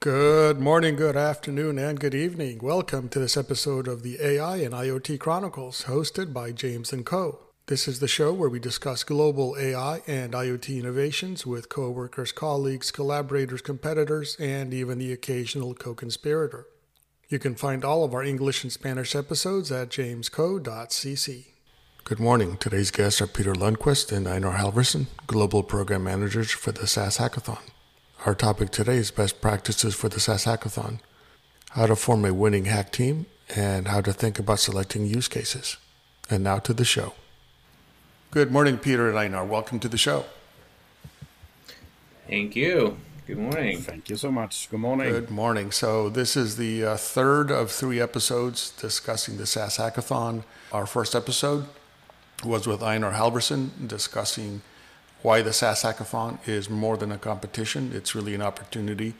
Good morning, good afternoon, and good evening. Welcome to this episode of the AI and IoT Chronicles, hosted by James and Co. This is the show where we discuss global AI and IoT innovations with coworkers, colleagues, collaborators, competitors, and even the occasional co-conspirator. You can find all of our English and Spanish episodes at jamesco.cc. Good morning. Today's guests are Peter Lundqvist and Einar Halvorsen, Global Program Managers for the SAS Hackathon. Our topic today is best practices for the SAS Hackathon, how to form a winning hack team, and how to think about selecting use cases. And now to the show. Good morning, Peter and Einar. Welcome to the show. Thank you. Good morning. Thank you so much. Good morning. Good morning. So, this is the uh, third of three episodes discussing the SAS Hackathon. Our first episode was with Einar Halvorsen discussing why the SAS Hackathon is more than a competition. It's really an opportunity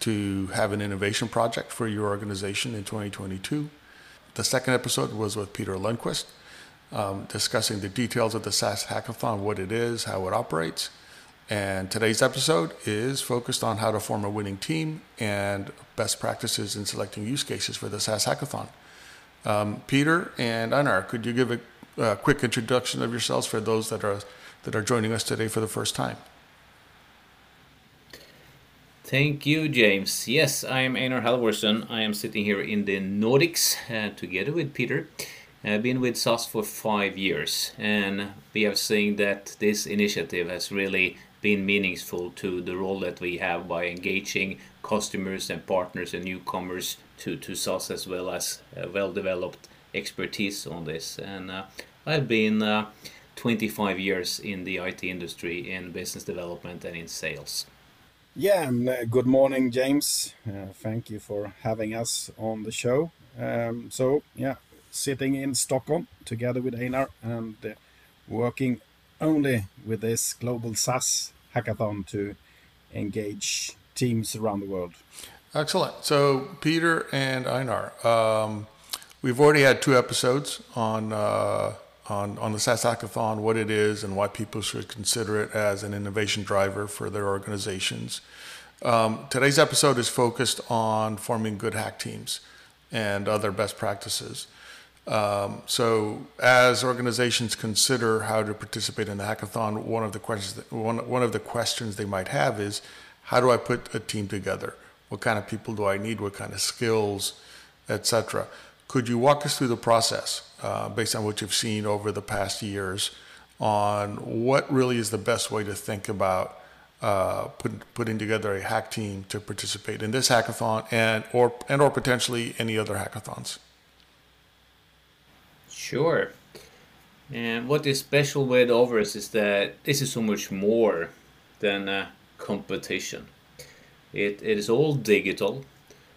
to have an innovation project for your organization in 2022. The second episode was with Peter Lundqvist, um, discussing the details of the SAS Hackathon, what it is, how it operates. And today's episode is focused on how to form a winning team and best practices in selecting use cases for the SAS Hackathon. Um, Peter and Einar, could you give a, a quick introduction of yourselves for those that are that are joining us today for the first time? Thank you, James. Yes, I am Einar Halvorsen. I am sitting here in the Nordics uh, together with Peter. I've been with SAS for five years, and we have seen that this initiative has really been meaningful to the role that we have by engaging customers and partners and newcomers to, to SAS as well as well developed expertise on this. And uh, I've been uh, 25 years in the IT industry in business development and in sales. Yeah, and uh, good morning, James. Uh, thank you for having us on the show. Um, so, yeah, sitting in Stockholm together with Einar and uh, working only with this global SAS hackathon to engage teams around the world. Excellent. So, Peter and Einar, um, we've already had two episodes on uh, on, on the SAS Hackathon, what it is and why people should consider it as an innovation driver for their organizations. Um, today's episode is focused on forming good hack teams and other best practices. Um, so, as organizations consider how to participate in the hackathon, one of the questions that, one, one of the questions they might have is, how do I put a team together? What kind of people do I need? What kind of skills, etc. Could you walk us through the process uh, based on what you've seen over the past years on what really is the best way to think about uh, put, putting together a hack team to participate in this hackathon and or and or potentially any other hackathons? Sure. And what is special with Overs is that this is so much more than a competition. It, it is all digital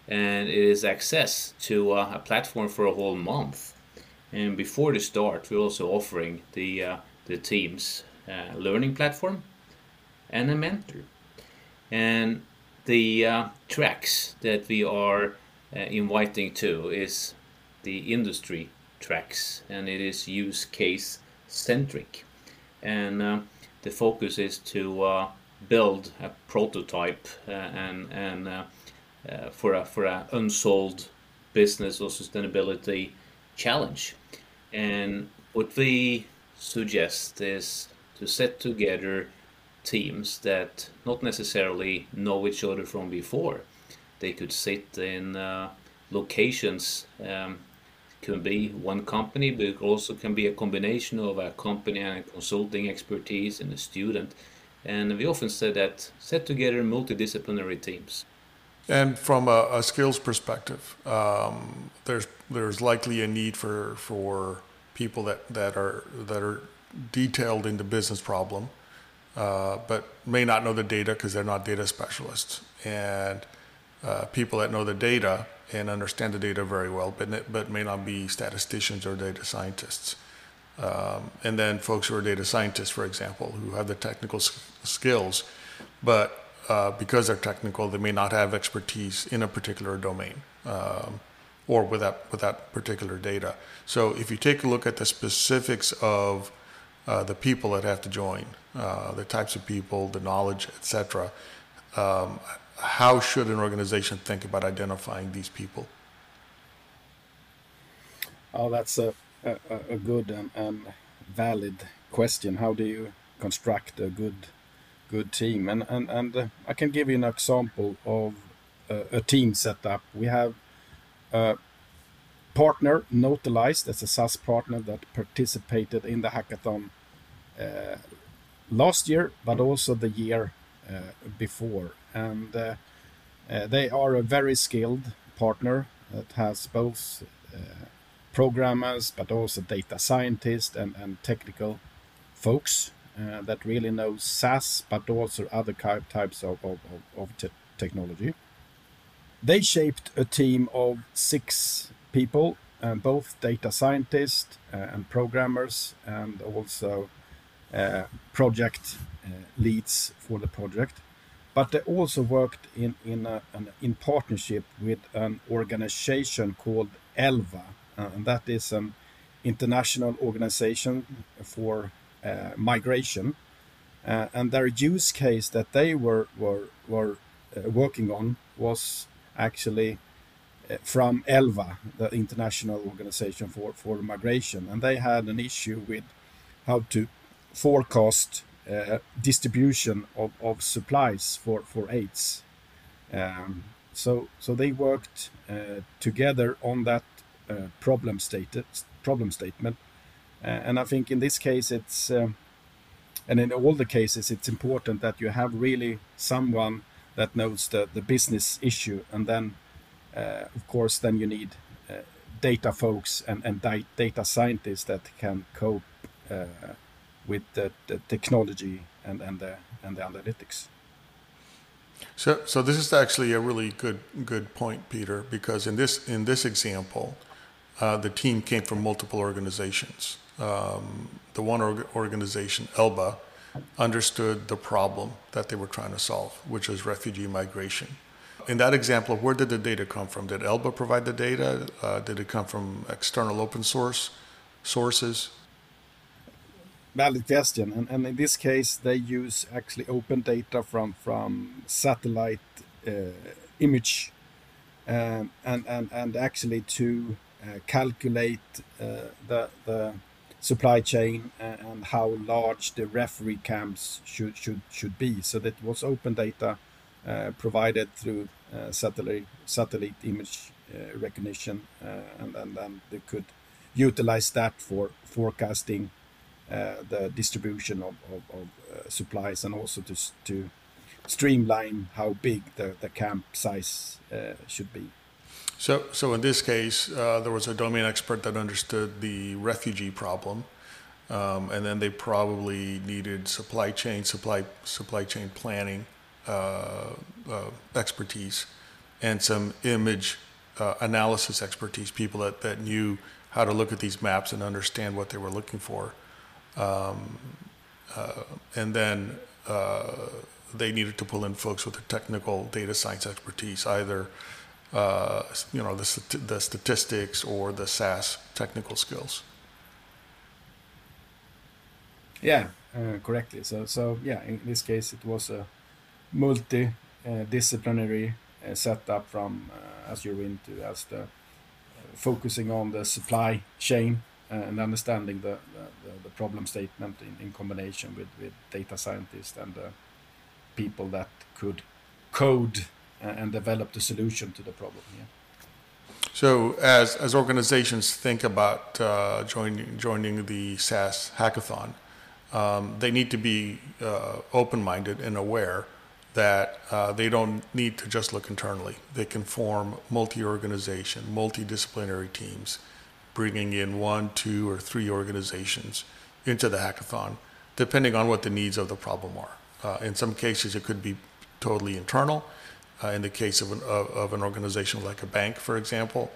and it is access to uh, a platform for a whole month. And before the start, we're also offering the uh, the teams uh, learning platform and a mentor. And the uh, tracks that we are uh, inviting to is the industry tracks, and it is use case centric. And uh, the focus is to build a prototype and and uh, for a for a unsolved business or sustainability challenge. And what we suggest is to set together teams that not necessarily know each other from before. They could sit in uh, locations. Um, can be one company, but it also can be a combination of a company and a consulting expertise and a student. And we often say that set together multidisciplinary teams. And from a, a skills perspective, um, there's there's likely a need for for people that, that are that are detailed in the business problem, uh, but may not know the data because they're not data specialists, and uh, people that know the data and understand the data very well, but but may not be statisticians or data scientists. Um, and then folks who are data scientists, for example, who have the technical skills, but uh, because they're technical, they may not have expertise in a particular domain um, or with that with that particular data. So if you take a look at the specifics of uh, the people that have to join, uh, the types of people, the knowledge, etc., um, how should an organization think about identifying these people? Oh, that's a, a, a good and, and valid question. How do you construct a good good team? And and and uh, I can give you an example of uh, a team setup. We have a partner Notalized as a SAS partner that participated in the hackathon uh, last year, but also the year uh, before. And uh, uh, they are a very skilled partner that has both programmers, but also data scientists and, and technical folks uh, that really knows SAS, but also other types of, of, of te technology. They shaped a team of six people, uh, both data scientists uh, and programmers, and also uh, project uh, leads for the project. But they also worked in in, a, an, in partnership with an organization called Elva, and that is an international organization for migration. Uh, and their use case that they were were were working on was actually from ELVA, the international organization for, for migration, and they had an issue with how to forecast uh, distribution of, of supplies for, for AIDS. Um, so, so they worked uh, together on that uh, problem stated problem statement. Uh, and I think in this case, it's um, and in all the cases, it's important that you have really someone that knows the, the business issue, and then uh, of course, then you need data folks and, and data scientists that can cope with the, the, technology and, and the and the analytics. So, so this is actually a really good good point, Peter, because in this in this example, uh, the team came from multiple organizations. Um, the one org- organization, ELBA, understood the problem that they were trying to solve, which was refugee migration. In that example, where did the data come from? Did ELBA provide the data? Uh, did it come from external open source sources? Valid question. And, and in this case, they use actually open data from, from satellite uh, image um, and, and, and actually to uh, calculate uh, the, the supply chain and how large the refugee camps should should should be. So that was open data uh, provided through uh, satellite satellite image uh, recognition, uh, and, then they could utilize that for forecasting the distribution of, of, of supplies and also to to streamline how big the, the camp size should be. So, so in this case, uh, there was a domain expert that understood the refugee problem, um, and then they probably needed supply chain, supply supply chain planning uh, uh, expertise, and some image uh, analysis expertise. People that, that knew how to look at these maps and understand what they were looking for, um, uh, and then uh, they needed to pull in folks with the technical data science expertise, either uh, you know, the, the statistics or the SAS technical skills. Yeah, uh, correctly. So, so yeah, in this case, it was a multi-disciplinary uh, setup from uh, as you're into as the uh, focusing on the supply chain and understanding the, the, the, problem statement in, in combination with, with data scientists and people that could code and develop the solution to the problem. Yeah. So, as as organizations think about uh, joining joining the SAS hackathon, um, they need to be uh, open-minded and aware that uh, they don't need to just look internally. They can form multi-organization, multidisciplinary teams, bringing in one, two, or three organizations into the hackathon, depending on what the needs of the problem are. Uh, in some cases, it could be totally internal uh, in the case of an, of, of, an organization like a bank, for example,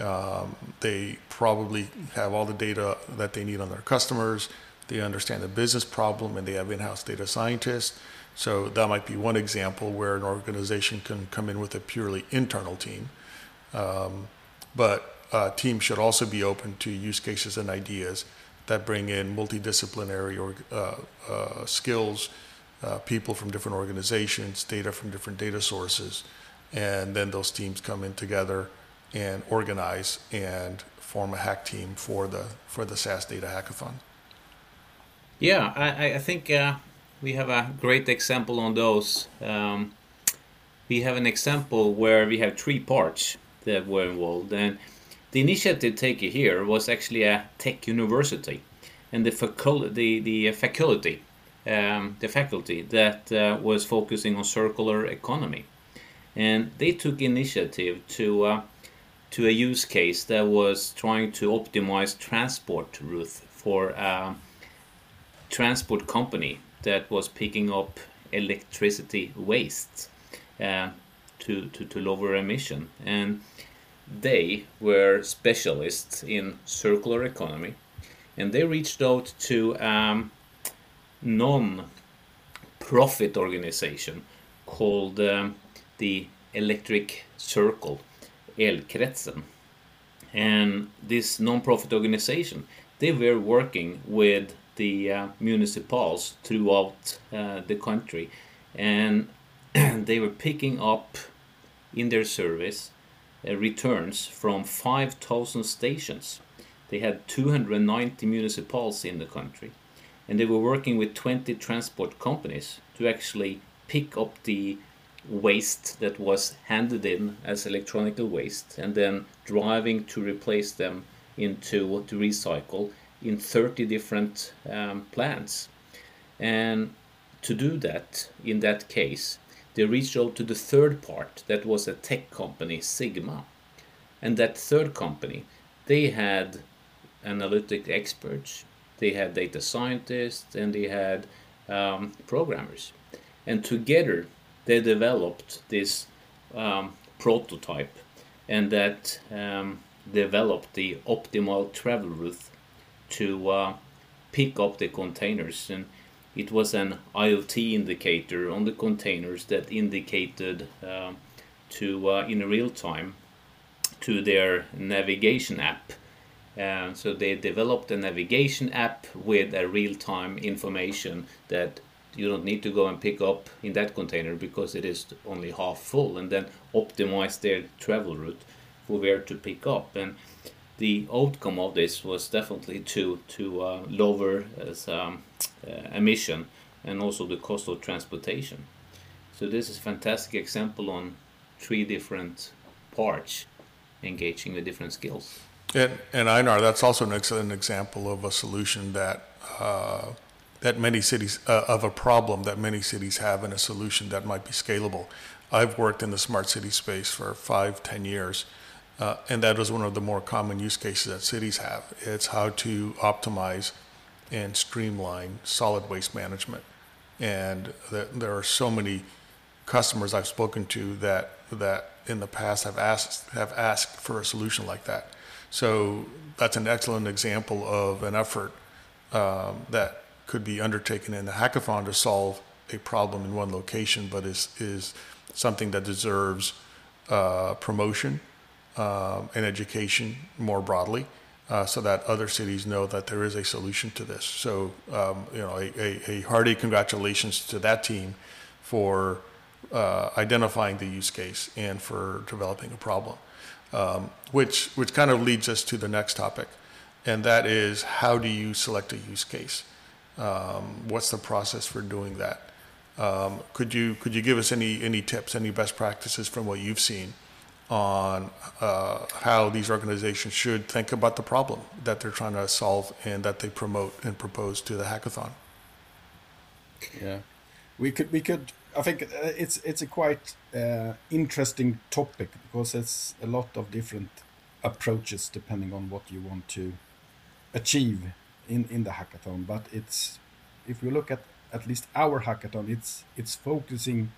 um, they probably have all the data that they need on their customers. They understand the business problem and they have in house data scientists. So that might be one example where an organization can come in with a purely internal team. Um, but uh, teams should also be open to use cases and ideas that bring in multidisciplinary or, uh, uh, skills uh, people from different organizations, data from different data sources, and then those teams come in together and organize and form a hack team for the for the SAS Data Hackathon. Yeah, I, I think uh, we have a great example on those. Um, we have an example where we have three parts that were involved, and the initiative taken here was actually a tech university, and the faculty, the, the faculty, um, the faculty that uh, was focusing on circular economy, and they took initiative to uh, to a use case that was trying to optimize transport routes for a transport company that was picking up electricity waste uh, to, to, to lower emission. And they were specialists in circular economy and they reached out to um, non-profit organization called um, the Electric Circle, Elkretsen. And this non-profit organization, they were working with the uh, municipals throughout uh, the country and they were picking up in their service uh, returns from 5,000 stations. They had 290 municipals in the country and they were working with 20 transport companies to actually pick up the waste that was handed in as electronic waste and then driving to replace them into to recycle in 30 different um, plants. And to do that, in that case, they reached out to the third part, that was a tech company, Sigma. And that third company, they had analytic experts, they had data scientists, and they had um, programmers. And together, they developed this um, prototype and that um, developed the optimal travel route to uh, pick up the containers and it was an IoT indicator on the containers that indicated uh, to uh, in real time to their navigation app. Uh, so they developed a navigation app with a real-time information that you don't need to go and pick up in that container because it is only half full and then optimize their travel route for where to pick up and the outcome of this was definitely to to uh, lower as, um, uh, emission and also the cost of transportation. So this is a fantastic example on three different parts engaging with different skills. And, and Einar, that's also an example of a solution that uh, that many cities uh, of a problem that many cities have and a solution that might be scalable. I've worked in the smart city space for five, ten years, uh, and that is one of the more common use cases that cities have. It's how to optimize and streamline solid waste management. And the, there are so many customers I've spoken to that that in the past have asked have asked for a solution like that. So that's an excellent example of an effort um, that could be undertaken in the hackathon to solve a problem in one location, but is is something that deserves uh, promotion um, and education more broadly. Uh, so that other cities know that there is a solution to this. So, um, you know, a, a, a, hearty congratulations to that team for uh, identifying the use case and for developing a problem, um, which which kind of leads us to the next topic, and that is how do you select a use case? Um, what's the process for doing that? Um, could you could you give us any any tips, any best practices from what you've seen? on uh, how these organizations should think about the problem that they're trying to solve and that they promote and propose to the hackathon. Yeah, we could we could. I think uh, it's it's a quite uh, interesting topic because it's a lot of different approaches depending on what you want to achieve in in the hackathon. But it's if you look at at least our hackathon, it's it's focusing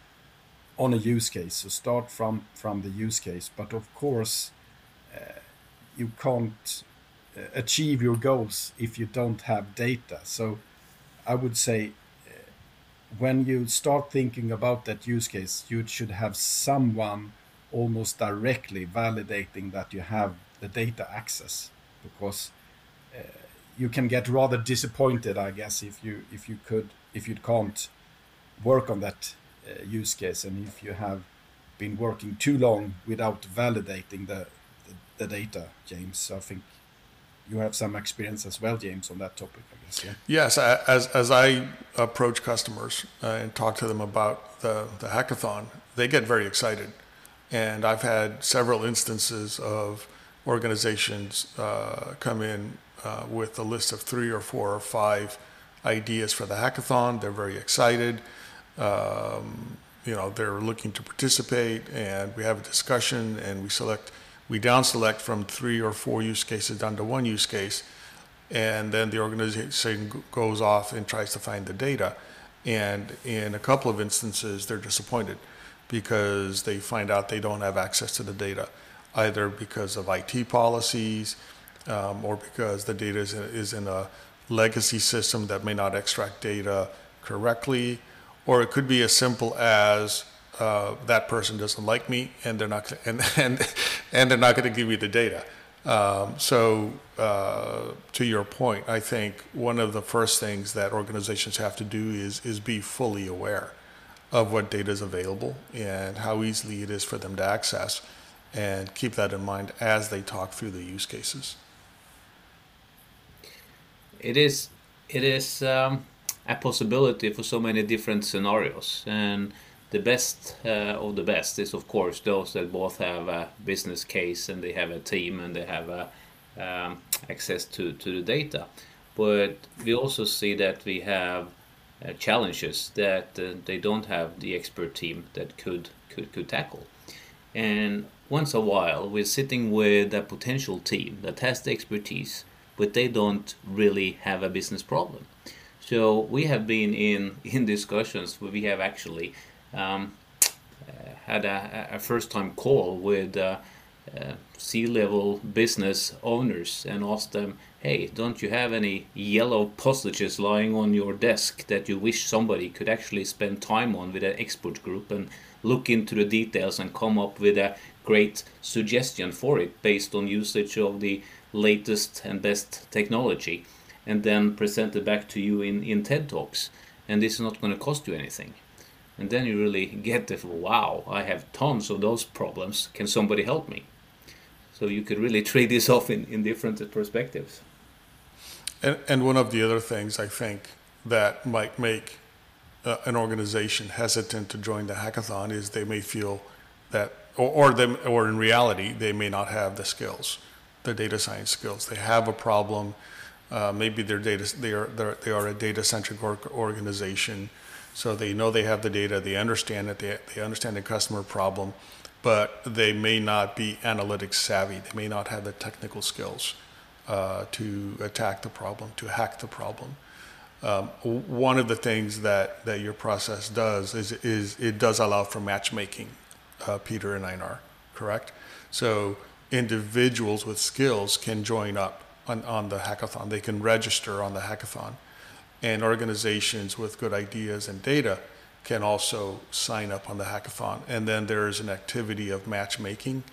on a use case. So start from from the use case, but of course, uh, you can't uh, achieve your goals if you don't have data. So I would say when you start thinking about that use case, you should have someone almost directly validating that you have the data access because uh, you can get rather disappointed i guess if you if you could if you can't work on that uh, use case and if you have been working too long without validating the, the, the data, James. I think you have some experience as well, James, on that topic, I guess. Yeah? Yes, as, as I approach customers uh, and talk to them about the, the hackathon, they get very excited. And I've had several instances of organizations uh, come in uh, with a list of three or four or five ideas for the hackathon. They're very excited. Um, you know, they're looking to participate, and we have a discussion, and we select, we down select from three or four use cases down to one use case, and then the organization goes off and tries to find the data. And in a couple of instances, they're disappointed because they find out they don't have access to the data, either because of IT policies um, or because the data is in, is in a legacy system that may not extract data correctly, or it could be as simple as uh, that person doesn't like me and they're not and and and they're not going to give me the data. Um, so uh, to your point, I think one of the first things that organizations have to do is is be fully aware of what data is available and how easily it is for them to access, and keep that in mind as they talk through the use cases. It is it is um, a possibility for so many different scenarios and the best uh, of the best is of course those that both have a business case and they have a team and they have a, um, access to, to the data. But we also see that we have uh, challenges that uh, they don't have the expert team that could, could could tackle. And once a while we're sitting with a potential team that has the expertise but they don't really have a business problem. So we have been in in discussions where we have actually um, had a, a, first time call with uh, uh, C-level business owners and asked them, "Hey, don't you have any yellow postages lying on your desk that you wish somebody could actually spend time on with an expert group and look into the details and come up with a great suggestion for it based on usage of the latest and best technology?" and then present it back to you in, in TED Talks. And this is not going to cost you anything. And then you really get the wow, I have tons of those problems. Can somebody help me? So you could really trade this off in, in different perspectives. And, and one of the other things I think that might make uh, an organization hesitant to join the hackathon is they may feel that, or, or, or in reality, they may not have the skills, the data science skills. They have a problem uh, maybe they're data, they are, they are a data centric organization. So they know they have the data, they understand it, they, they understand the customer problem, but they may not be analytics savvy. They may not have the technical skills uh, to attack the problem, to hack the problem. Um, one of the things that, that your process does is, is it does allow for matchmaking, uh, Peter and Einar, correct? So individuals with skills can join up on, on the hackathon. They can register on the hackathon. And organizations with good ideas and data can also sign up on the hackathon. And then there's an activity of matchmaking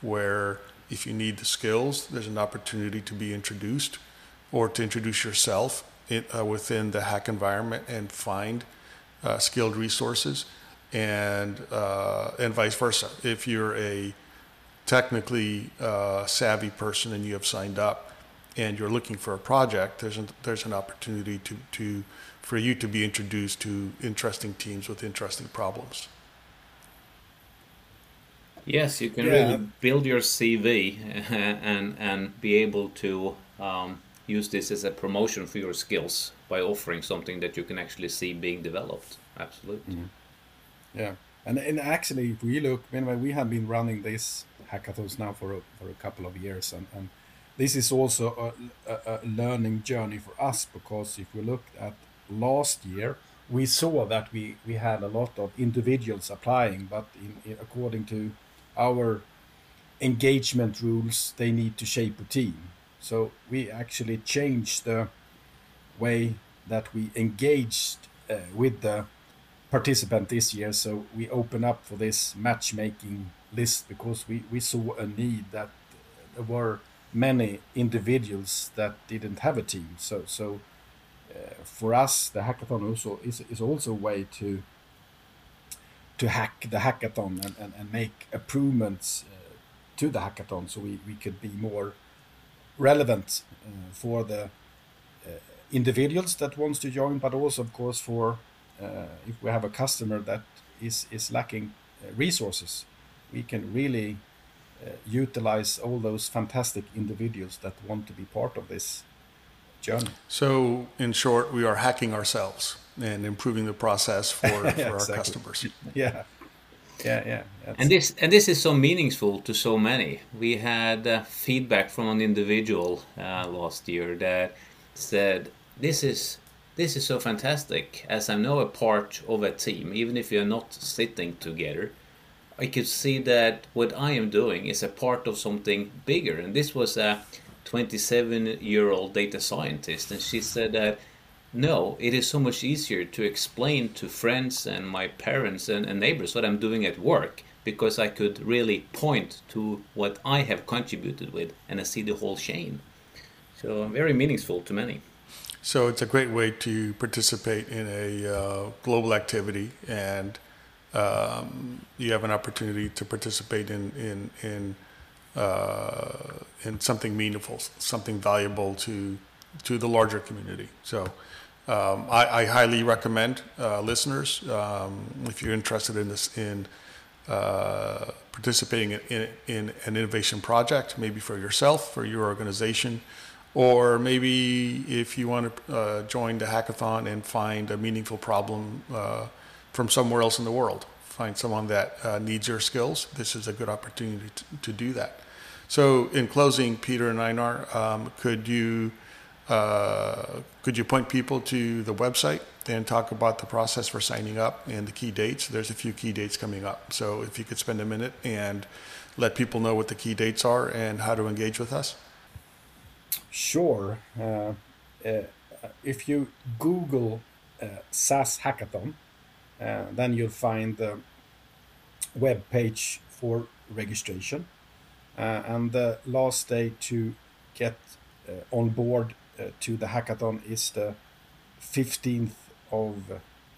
where if you need the skills, there's an opportunity to be introduced or to introduce yourself in, uh, within the hack environment and find uh, skilled resources and uh, and vice versa. If you're a technically uh, savvy person and you have signed up, and you're looking for a project, there's an, there's an opportunity to, to for you to be introduced to interesting teams with interesting problems. Yes, you can yeah. really build your CV and and be able to um, use this as a promotion for your skills by offering something that you can actually see being developed. Absolutely. Mm. Yeah, and and actually, if we look, anyway, we have been running these hackathons now for a, for a couple of years, and, and this is also a, learning journey for us because if we look at last year, we saw that we, had a lot of individuals applying, but in, in, according to our engagement rules, they need to shape a team. So we actually changed the way that we engaged uh, with the participant this year. So we open up for this matchmaking list because we, we saw a need that there were many individuals that didn't have a team. So so uh, for us, the hackathon also is is also a way to to hack the hackathon and, and, and make improvements uh, to the hackathon so we, we could be more relevant uh, for the uh, individuals that wants to join but also of course for uh, if we have a customer that is is lacking uh, resources we can really utilize all those fantastic individuals that want to be part of this journey So, in short, we are hacking ourselves and improving the process for, for Yeah, our exactly. customers. yeah yeah yeah that's- And this and this is so meaningful to so many. We had uh, feedback from an individual uh, last year that said, "This is this is so fantastic. As I'm now a part of a team, even if we are not sitting together, I could see that what I am doing is a part of something bigger." And this was a 27-year-old data scientist, and she said that. No, it is so much easier to explain to friends and my parents and, and neighbors what I'm doing at work because I could really point to what I have contributed with and I see the whole chain. So very meaningful to many. So, it's a great way to participate in a uh, global activity, and um, you have an opportunity to participate in in in, uh, in something meaningful, something valuable to to the larger community. So, um, I, I highly recommend uh, listeners um, if you're interested in this in uh, participating in, in, in an innovation project, maybe for yourself, for your organization, or maybe if you want to uh, join the hackathon and find a meaningful problem uh, from somewhere else in the world, find someone that uh, needs your skills, this is a good opportunity to, to do that. So, in closing, Peter and Einar, um, could you uh, could you point people to the website and talk about the process for signing up and the key dates? There's a few key dates coming up, so if you could spend a minute and let people know what the key dates are and how to engage with us. Sure. Uh, uh, if you Google uh, SAS Hackathon, then you'll find the web page for registration. Uh, and the last day to get uh, on board uh, to the hackathon is the 15th of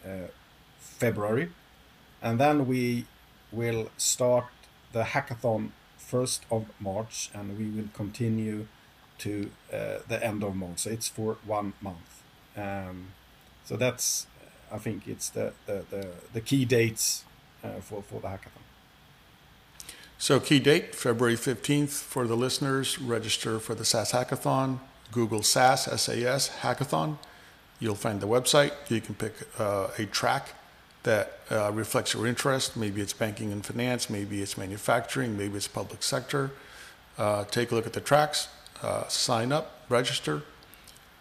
uh, February. And then we will start the hackathon 1st of March and we will continue to uh, the end of March. So it's for one month. Um, so that's, I think, it's the the, the, the key dates uh, for for the hackathon. So, key date February 15th for the listeners. Register for the SAS Hackathon. Google SAS, SAS Hackathon. You'll find the website. You can pick uh, a track that uh, reflects your interest. Maybe it's banking and finance, maybe it's manufacturing, maybe it's public sector. Uh, take a look at the tracks, uh, sign up, register,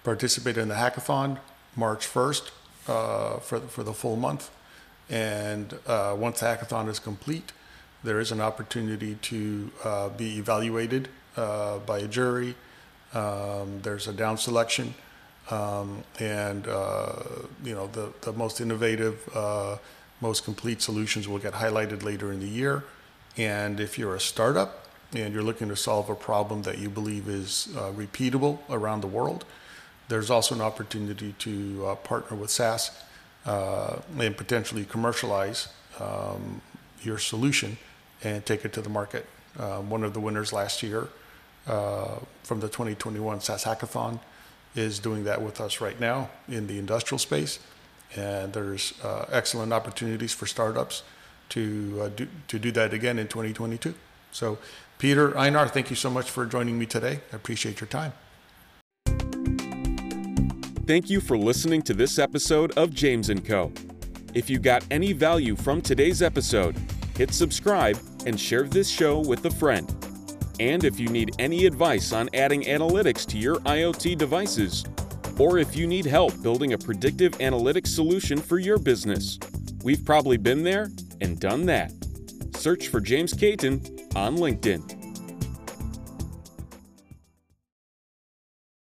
participate in the hackathon March 1st uh, for, the, for the full month. And uh, once hackathon is complete, there is an opportunity to uh, be evaluated uh, by a jury. Um, there's a down selection. Um, and uh, you know the, the most innovative, most complete solutions will get highlighted later in the year. And if you're a startup and you're looking to solve a problem that you believe is repeatable around the world, there's also an opportunity to uh, partner with SAS uh, and potentially commercialize um, your solution and take it to the market. Uh, one of the winners last year uh, from the 2021 SAS Hackathon is doing that with us right now in the industrial space. And there's uh, excellent opportunities for startups to, uh, do, to do that again in 2022. So, Peter Einar, thank you so much for joining me today. I appreciate your time. Thank you for listening to this episode of James & Co. If you got any value from today's episode, hit subscribe and share this show with a friend. And if you need any advice on adding analytics to your IoT devices, or if you need help building a predictive analytics solution for your business, we've probably been there and done that. Search for James Caton on LinkedIn.